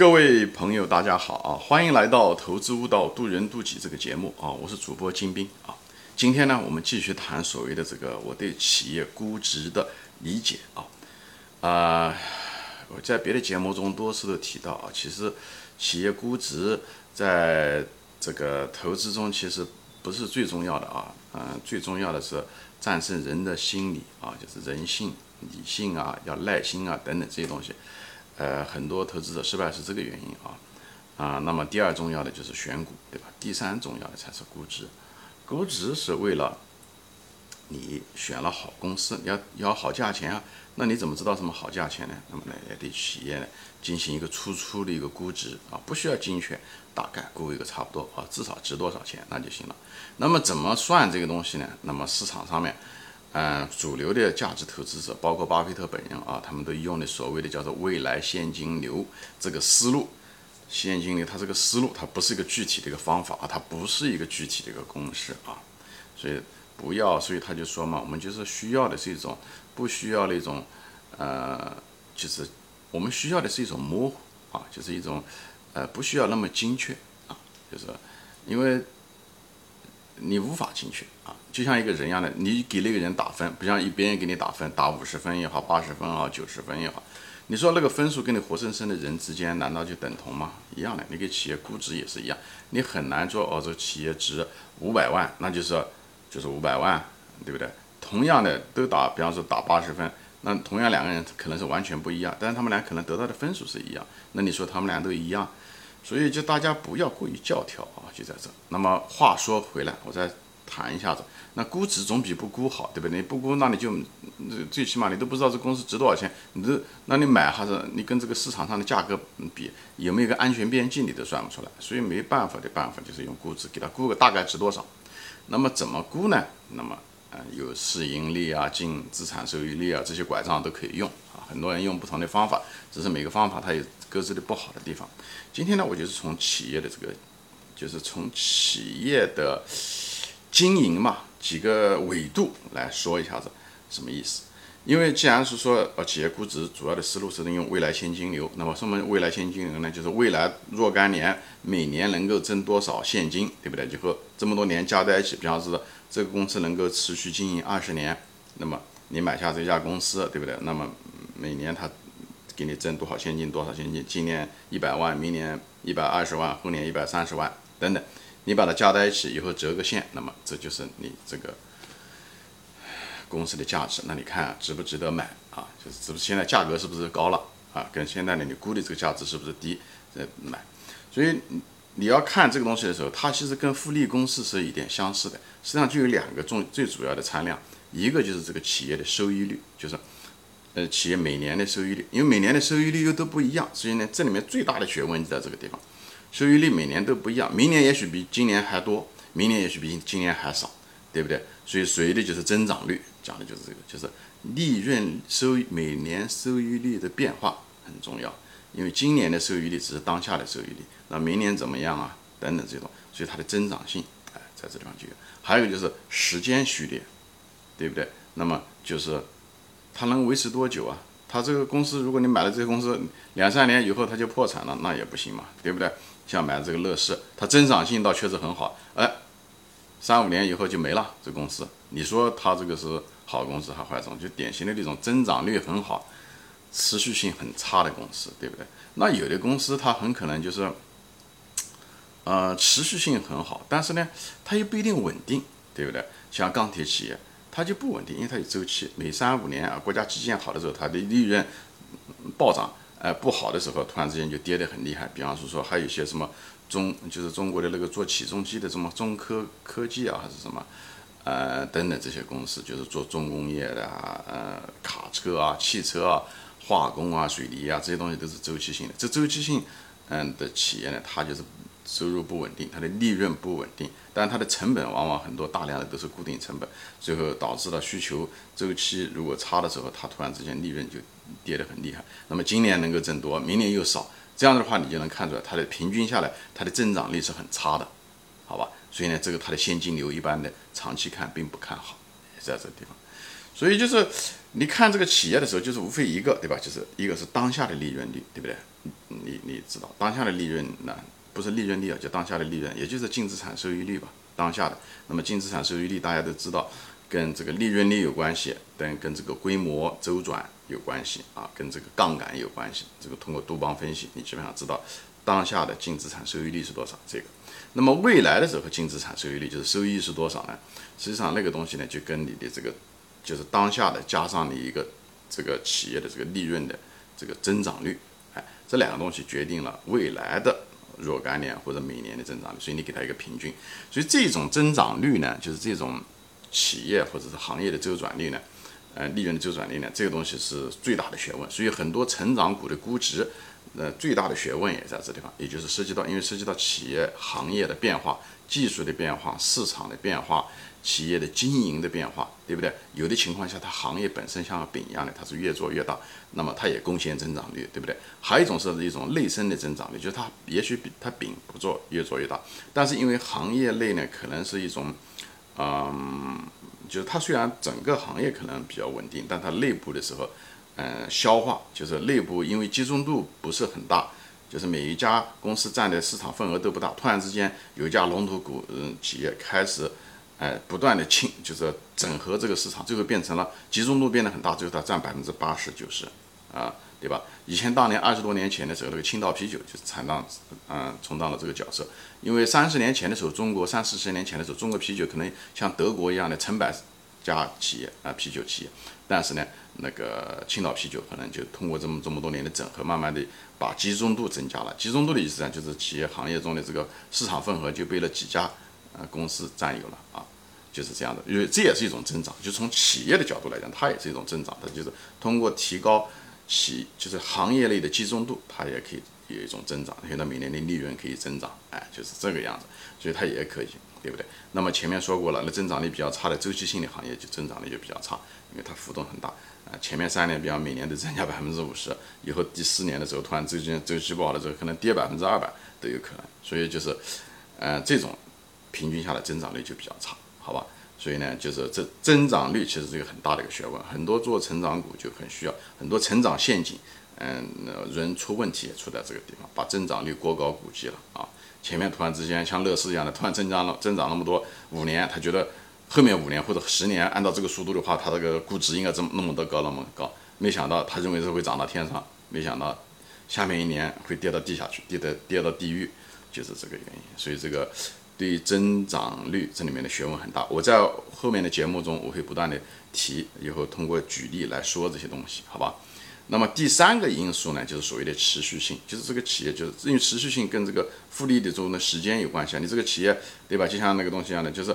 各位朋友，大家好啊！欢迎来到《投资悟道，渡人渡己》这个节目啊！我是主播金兵啊。今天呢，我们继续谈所谓的这个我对企业估值的理解啊。啊，我在别的节目中多次都提到啊，其实企业估值在这个投资中其实不是最重要的啊。嗯，最重要的是战胜人的心理啊，就是人性、理性啊，要耐心啊等等这些东西。呃，很多投资者失败是这个原因啊。啊，那么第二重要的就是选股，对吧？第三重要的才是估值。估值是为了你选了好公司，你要要好价钱啊。那你怎么知道什么好价钱呢？那么呢，也对企业呢进行一个初初的一个估值啊，不需要精确，大概估一个差不多啊，至少值多少钱那就行了。那么怎么算这个东西呢？那么市场上面，嗯，主流的价值投资者，包括巴菲特本人啊，他们都用的所谓的叫做未来现金流这个思路。现金流它这个思路，它不是一个具体的一个方法啊，它不是一个具体的一个公式啊，所以不要，所以他就说嘛，我们就是需要的是一种不需要那种，呃，就是我们需要的是一种模糊啊，就是一种呃不需要那么精确啊，就是因为你无法精确啊，就像一个人一样的，你给那个人打分，不像一别人给你打分，打五十分也好，八十分也好，九十分也好。你说那个分数跟你活生生的人之间难道就等同吗？一样的，你给企业估值也是一样，你很难说哦，这企业值五百万，那就是就是五百万，对不对？同样的都打，比方说打八十分，那同样两个人可能是完全不一样，但是他们俩可能得到的分数是一样，那你说他们俩都一样，所以就大家不要过于教条啊，就在这。那么话说回来，我再谈一下子。那估值总比不估好，对不对？你不估，那你就最起码你都不知道这公司值多少钱，你这那你买还是你跟这个市场上的价格比有没有个安全边际，你都算不出来。所以没办法的办法就是用估值给它估个大概值多少。那么怎么估呢？那么呃有市盈率啊、净资产收益率啊这些拐杖都可以用。很多人用不同的方法，只是每个方法它有各自的不好的地方。今天呢，我就是从企业的这个，就是从企业的经营嘛。几个维度来说一下子什么意思？因为既然是说呃企业估值主要的思路是用未来现金流，那么什么未来现金流呢？就是未来若干年每年能够挣多少现金，对不对？就和这么多年加在一起，比方说这个公司能够持续经营二十年，那么你买下这家公司，对不对？那么每年它给你挣多少现金？多少现金？今年一百万，明年一百二十万，后年一百三十万，等等。你把它加在一起以后折个线，那么这就是你这个公司的价值。那你看值不值得买啊？就是值不现在价格是不是高了啊？跟现在的你估的这个价值是不是低？再买。所以你要看这个东西的时候，它其实跟复利公式是一点相似的。实际上就有两个重最主要的参量，一个就是这个企业的收益率，就是呃企业每年的收益率，因为每年的收益率又都不一样，所以呢这里面最大的学问就在这个地方。收益率每年都不一样，明年也许比今年还多，明年也许比今年还少，对不对？所以随的就是增长率，讲的就是这个，就是利润收每年收益率的变化很重要，因为今年的收益率只是当下的收益率，那明年怎么样啊？等等这种，所以它的增长性，哎，在这地方就有。还有就是时间序列，对不对？那么就是它能维持多久啊？它这个公司，如果你买了这个公司两三年以后它就破产了，那也不行嘛，对不对？像买这个乐视，它增长性倒确实很好，哎，三五年以后就没了。这公司，你说它这个是好公司还坏公司？就典型的那种增长率很好，持续性很差的公司，对不对？那有的公司它很可能就是，呃，持续性很好，但是呢，它又不一定稳定，对不对？像钢铁企业，它就不稳定，因为它有周期，每三五年啊，国家基建好的时候，它的利润暴涨。呃，不好的时候，突然之间就跌得很厉害。比方说，说还有一些什么中，就是中国的那个做起重机的，什么中科科技啊，还是什么，呃，等等这些公司，就是做重工业的啊，呃，卡车啊，汽车啊，化工啊，水泥啊，这些东西都是周期性的。这周期性，嗯的企业呢，它就是收入不稳定，它的利润不稳定，但它的成本往往很多，大量的都是固定成本，最后导致了需求周期如果差的时候，它突然之间利润就。跌得很厉害，那么今年能够挣多，明年又少，这样的话你就能看出来它的平均下来，它的增长率是很差的，好吧？所以呢，这个它的现金流一般的长期看并不看好，在这个地方。所以就是你看这个企业的时候，就是无非一个，对吧？就是一个是当下的利润率，对不对？你你知道当下的利润呢，不是利润率啊，就当下的利润，也就是净资产收益率吧。当下的，那么净资产收益率大家都知道，跟这个利润率有关系，跟跟这个规模周转有关系啊，跟这个杠杆有关系。这个通过杜邦分析，你基本上知道当下的净资产收益率是多少。这个，那么未来的时候净资产收益率就是收益是多少呢？实际上那个东西呢，就跟你的这个就是当下的加上你一个这个企业的这个利润的这个增长率，哎，这两个东西决定了未来的。若干年或者每年的增长率，所以你给它一个平均，所以这种增长率呢，就是这种企业或者是行业的周转率呢，呃，利润的周转率呢，这个东西是最大的学问。所以很多成长股的估值，呃，最大的学问也在这地方，也就是涉及到，因为涉及到企业行业的变化、技术的变化、市场的变化。企业的经营的变化，对不对？有的情况下，它行业本身像饼一样的，它是越做越大，那么它也贡献增长率，对不对？还有一种是一种内生的增长率，就是它也许比它饼不做越做越大，但是因为行业内呢，可能是一种，嗯，就是它虽然整个行业可能比较稳定，但它内部的时候，嗯，消化就是内部因为集中度不是很大，就是每一家公司占的市场份额都不大，突然之间有一家龙头股嗯企业开始。哎，不断的清，就是整合这个市场，最后变成了集中度变得很大，最后它占百分之八十九十，啊，对吧？以前当年二十多年前的时候，那个青岛啤酒就是产当，嗯，充当了这个角色。因为三十年前的时候，中国三四十年前的时候，中国啤酒可能像德国一样的成百家企业啊，啤酒企业，但是呢，那个青岛啤酒可能就通过这么这么多年的整合，慢慢的把集中度增加了。集中度的意思呢，就是企业行业中的这个市场份额就被了几家。呃，公司占有了啊，就是这样的，因为这也是一种增长。就从企业的角度来讲，它也是一种增长。它就是通过提高企，就是行业内的集中度，它也可以有一种增长。现在每年的利润可以增长，哎，就是这个样子，所以它也可以，对不对？那么前面说过了，那增长率比较差的周期性的行业就增长率就比较差，因为它浮动很大。啊，前面三年比方每年都增加百分之五十，以后第四年的时候突然周期周期不好的时候，可能跌百分之二百都有可能。所以就是，呃，这种。平均下来增长率就比较差，好吧？所以呢，就是这增长率其实是一个很大的一个学问，很多做成长股就很需要很多成长陷阱，嗯，人出问题也出在这个地方，把增长率过高估计了啊。前面突然之间像乐视一样的突然增长了增长那么多，五年他觉得后面五年或者十年按照这个速度的话，它这个估值应该这么那么的高那么高，没想到他认为是会涨到天上，没想到下面一年会跌到地下去，跌到跌到地狱，就是这个原因。所以这个。对增长率这里面的学问很大，我在后面的节目中我会不断的提，以后通过举例来说这些东西，好吧？那么第三个因素呢，就是所谓的持续性，就是这个企业就是因为持续性跟这个复利的中的时间有关系啊。你这个企业对吧？就像那个东西一样的，就是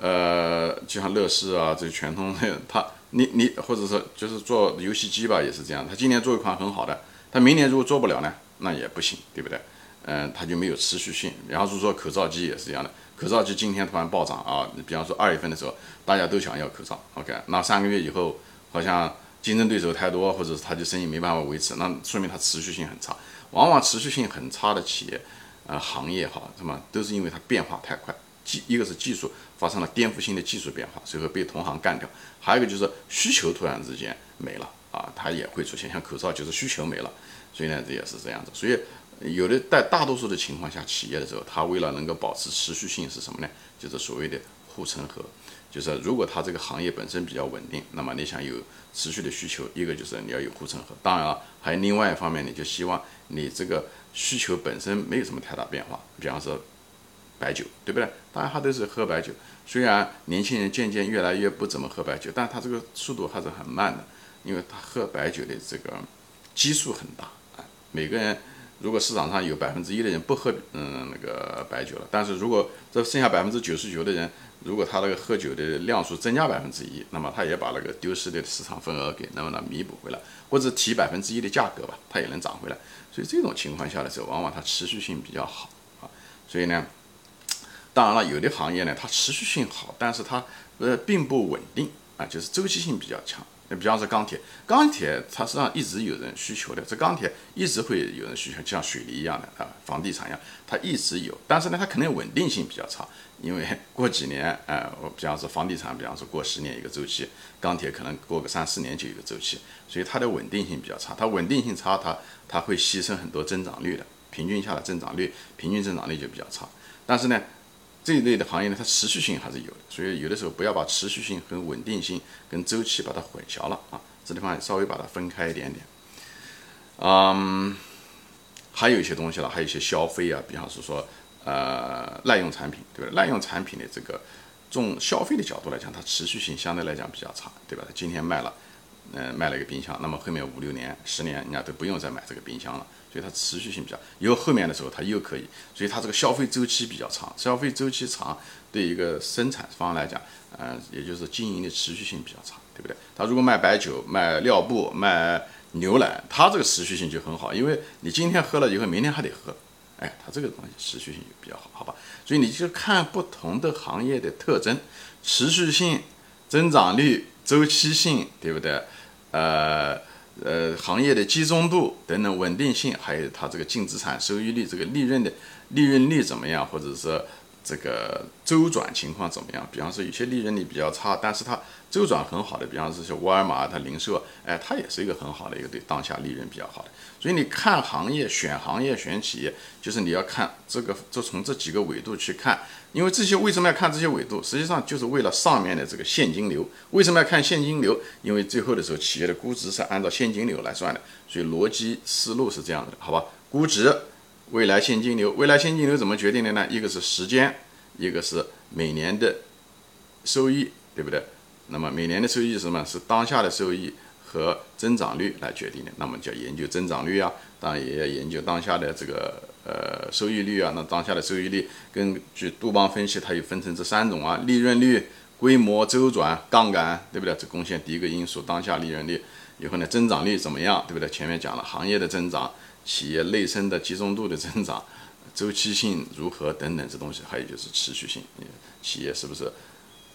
呃，就像乐视啊，这些全通，它你你或者说就是做游戏机吧，也是这样，他今年做一款很好的，他明年如果做不了呢，那也不行，对不对？嗯，它就没有持续性。然后是说口罩机也是一样的，口罩机今天突然暴涨啊，比方说二月份的时候，大家都想要口罩，OK，那三个月以后好像竞争对手太多，或者是他的生意没办法维持，那说明它持续性很差。往往持续性很差的企业，呃，行业哈，什么都是因为它变化太快，技一个是技术发生了颠覆性的技术变化，随后被同行干掉；还有一个就是需求突然之间没了啊，它也会出现，像口罩就是需求没了，所以呢，这也是这样子，所以。有的在大多数的情况下，企业的时候，它为了能够保持持续性是什么呢？就是所谓的护城河。就是如果它这个行业本身比较稳定，那么你想有持续的需求，一个就是你要有护城河。当然了，还有另外一方面，你就希望你这个需求本身没有什么太大变化。比方说白酒，对不对？大家他都是喝白酒，虽然年轻人渐渐越来越不怎么喝白酒，但他这个速度还是很慢的，因为他喝白酒的这个基数很大啊，每个人。如果市场上有百分之一的人不喝嗯那个白酒了，但是如果这剩下百分之九十九的人，如果他那个喝酒的量数增加百分之一，那么他也把那个丢失的市场份额给能不能弥补回来，或者提百分之一的价格吧，它也能涨回来。所以这种情况下的时候，往往它持续性比较好啊。所以呢，当然了，有的行业呢它持续性好，但是它呃并不稳定啊，就是周期性比较强。那比方说钢铁，钢铁它实际上一直有人需求的，这钢铁一直会有人需求，像水泥一样的啊，房地产一样，它一直有。但是呢，它可能稳定性比较差，因为 过几年，呃，比方说房地产，比方说过十年一个周期，钢铁可能过个三四年就一个周期，所以它的稳定性比较差。它稳定性差，它它会牺牲很多增长率的，平均下来增长率，平均增长率就比较差。但是呢。这一类的行业呢，它持续性还是有的，所以有的时候不要把持续性和稳定性跟周期把它混淆了啊，这地方稍微把它分开一点点。嗯，还有一些东西了，还有一些消费啊，比方是说呃耐用产品，对吧？耐用产品的这个从消费的角度来讲，它持续性相对来讲比较差，对吧？它今天卖了，嗯，卖了一个冰箱，那么后面五六年、十年，人家都不用再买这个冰箱了。所以它持续性比较，有后面的时候它又可以，所以它这个消费周期比较长，消费周期长对一个生产方来讲，呃，也就是经营的持续性比较长，对不对？他如果卖白酒、卖尿布、卖牛奶，它这个持续性就很好，因为你今天喝了以后，明天还得喝，哎，它这个东西持续性就比较好，好吧？所以你就看不同的行业的特征，持续性、增长率、周期性，对不对？呃。呃，行业的集中度等等稳定性，还有它这个净资产收益率、这个利润的利润率怎么样，或者是这个周转情况怎么样？比方说有些利润率比较差，但是它周转很好的，比方说像沃尔玛，它零售，哎，它也是一个很好的一个对当下利润比较好的。所以你看行业、选行业、选企业，就是你要看这个，就从这几个维度去看。因为这些为什么要看这些维度？实际上就是为了上面的这个现金流。为什么要看现金流？因为最后的时候企业的估值是按照现金流来算的，所以逻辑思路是这样的，好吧？估值、未来现金流，未来现金流怎么决定的呢？一个是时间，一个是每年的收益，对不对？那么每年的收益是什么？是当下的收益和增长率来决定的。那么就要研究增长率啊，当然也要研究当下的这个。呃，收益率啊，那当下的收益率根据杜邦分析，它又分成这三种啊：利润率、规模、周转、杠杆，对不对？这贡献第一个因素，当下利润率。以后呢，增长率怎么样，对不对？前面讲了行业的增长、企业内生的集中度的增长、周期性如何等等这东西，还有就是持续性，企业是不是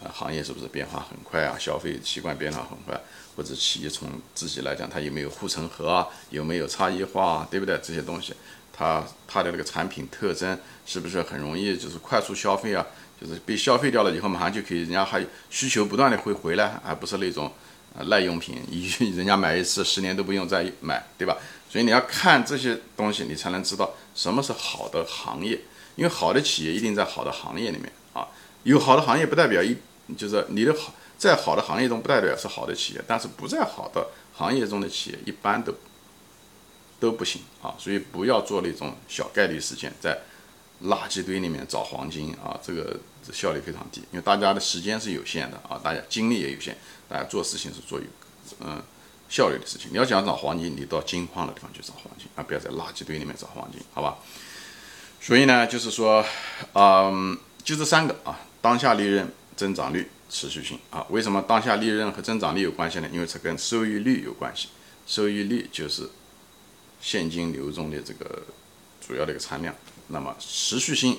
啊？行业是不是变化很快啊？消费习惯变化很快，或者企业从自己来讲，它有没有护城河啊？有没有差异化啊，对不对？这些东西。它它的那个产品特征是不是很容易就是快速消费啊？就是被消费掉了以后马上就可以，人家还需求不断的会回来，而不是那种呃耐用品，一人家买一次十年都不用再买，对吧？所以你要看这些东西，你才能知道什么是好的行业，因为好的企业一定在好的行业里面啊。有好的行业不代表一就是你的好在好的行业中不代表是好的企业，但是不在好的行业中的企业一般都。都不行啊，所以不要做那种小概率事件，在垃圾堆里面找黄金啊，这个效率非常低，因为大家的时间是有限的啊，大家精力也有限，大家做事情是做有嗯效率的事情。你要想找黄金，你到金矿的地方去找黄金啊，不要在垃圾堆里面找黄金，好吧？所以呢，就是说，嗯，就这三个啊，当下利润、增长率、持续性啊。为什么当下利润和增长率有关系呢？因为它跟收益率有关系，收益率就是。现金流中的这个主要的一个参量，那么持续性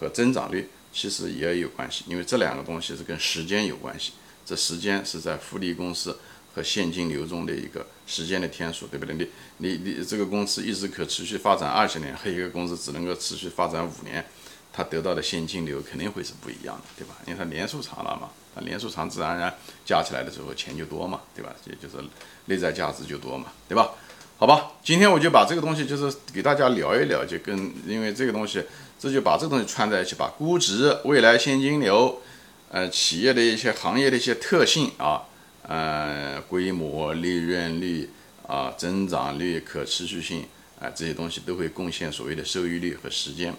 和增长率其实也有关系，因为这两个东西是跟时间有关系。这时间是在复利公司和现金流中的一个时间的天数，对不对？你你你这个公司一直可持续发展二十年，和一个公司只能够持续发展五年，它得到的现金流肯定会是不一样的，对吧？因为它年数长了嘛，它年数长，自然而然加起来的时候钱就多嘛，对吧？也就是内在价值就多嘛，对吧？好吧，今天我就把这个东西就是给大家聊一聊，就跟因为这个东西，这就把这个东西串在一起，把估值、未来现金流，呃，企业的一些行业的一些特性啊，呃，规模、利润率啊、增长率、可持续性啊，这些东西都会贡献所谓的收益率和时间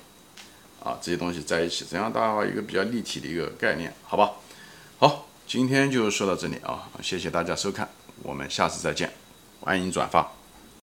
啊，这些东西在一起，这样大家一个比较立体的一个概念，好吧？好，今天就说到这里啊，谢谢大家收看，我们下次再见，欢迎转发。